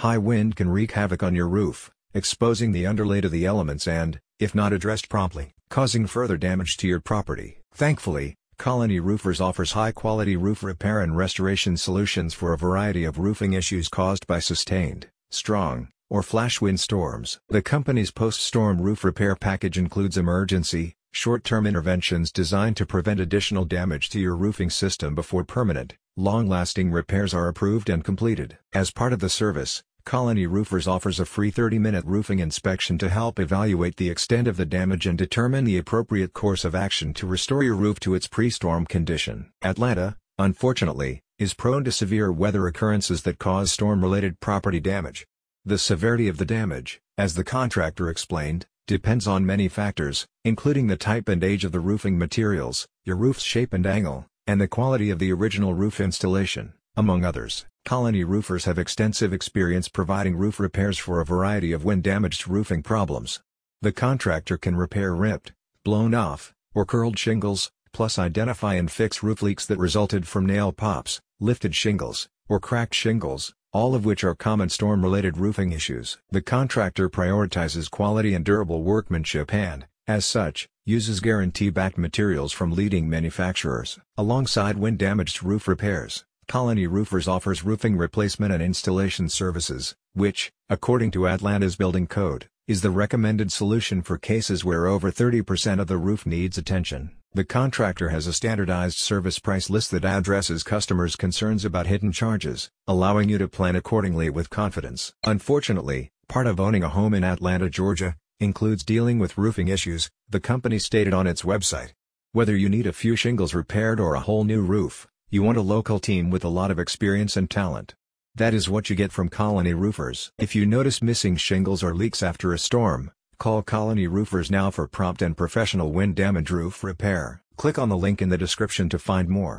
High wind can wreak havoc on your roof, exposing the underlay to the elements and, if not addressed promptly, causing further damage to your property. Thankfully, Colony Roofers offers high-quality roof repair and restoration solutions for a variety of roofing issues caused by sustained, strong, or flash wind storms. The company's post-storm roof repair package includes emergency, short-term interventions designed to prevent additional damage to your roofing system before permanent, long-lasting repairs are approved and completed. As part of the service, Colony Roofers offers a free 30-minute roofing inspection to help evaluate the extent of the damage and determine the appropriate course of action to restore your roof to its pre-storm condition. Atlanta, unfortunately, is prone to severe weather occurrences that cause storm-related property damage. The severity of the damage, as the contractor explained, depends on many factors, including the type and age of the roofing materials, your roof's shape and angle, and the quality of the original roof installation, among others. Colony roofers have extensive experience providing roof repairs for a variety of wind-damaged roofing problems. The contractor can repair ripped, blown off, or curled shingles, plus identify and fix roof leaks that resulted from nail pops, lifted shingles, or cracked shingles, all of which are common storm-related roofing issues. The contractor prioritizes quality and durable workmanship and, as such, uses guarantee-backed materials from leading manufacturers. Alongside wind-damaged roof repairs, Colony Roofers offers roofing replacement and installation services, which, according to Atlanta's building code, is the recommended solution for cases where over 30% of the roof needs attention. The contractor has a standardized service price list that addresses customers' concerns about hidden charges, allowing you to plan accordingly with confidence. Unfortunately, part of owning a home in Atlanta, Georgia, includes dealing with roofing issues, the company stated on its website. Whether you need a few shingles repaired or a whole new roof, you want a local team with a lot of experience and talent. That is what you get from Colony Roofers. If you notice missing shingles or leaks after a storm, Call Colony Roofers now for prompt and professional wind damage roof repair. Click on the link in the description to find more.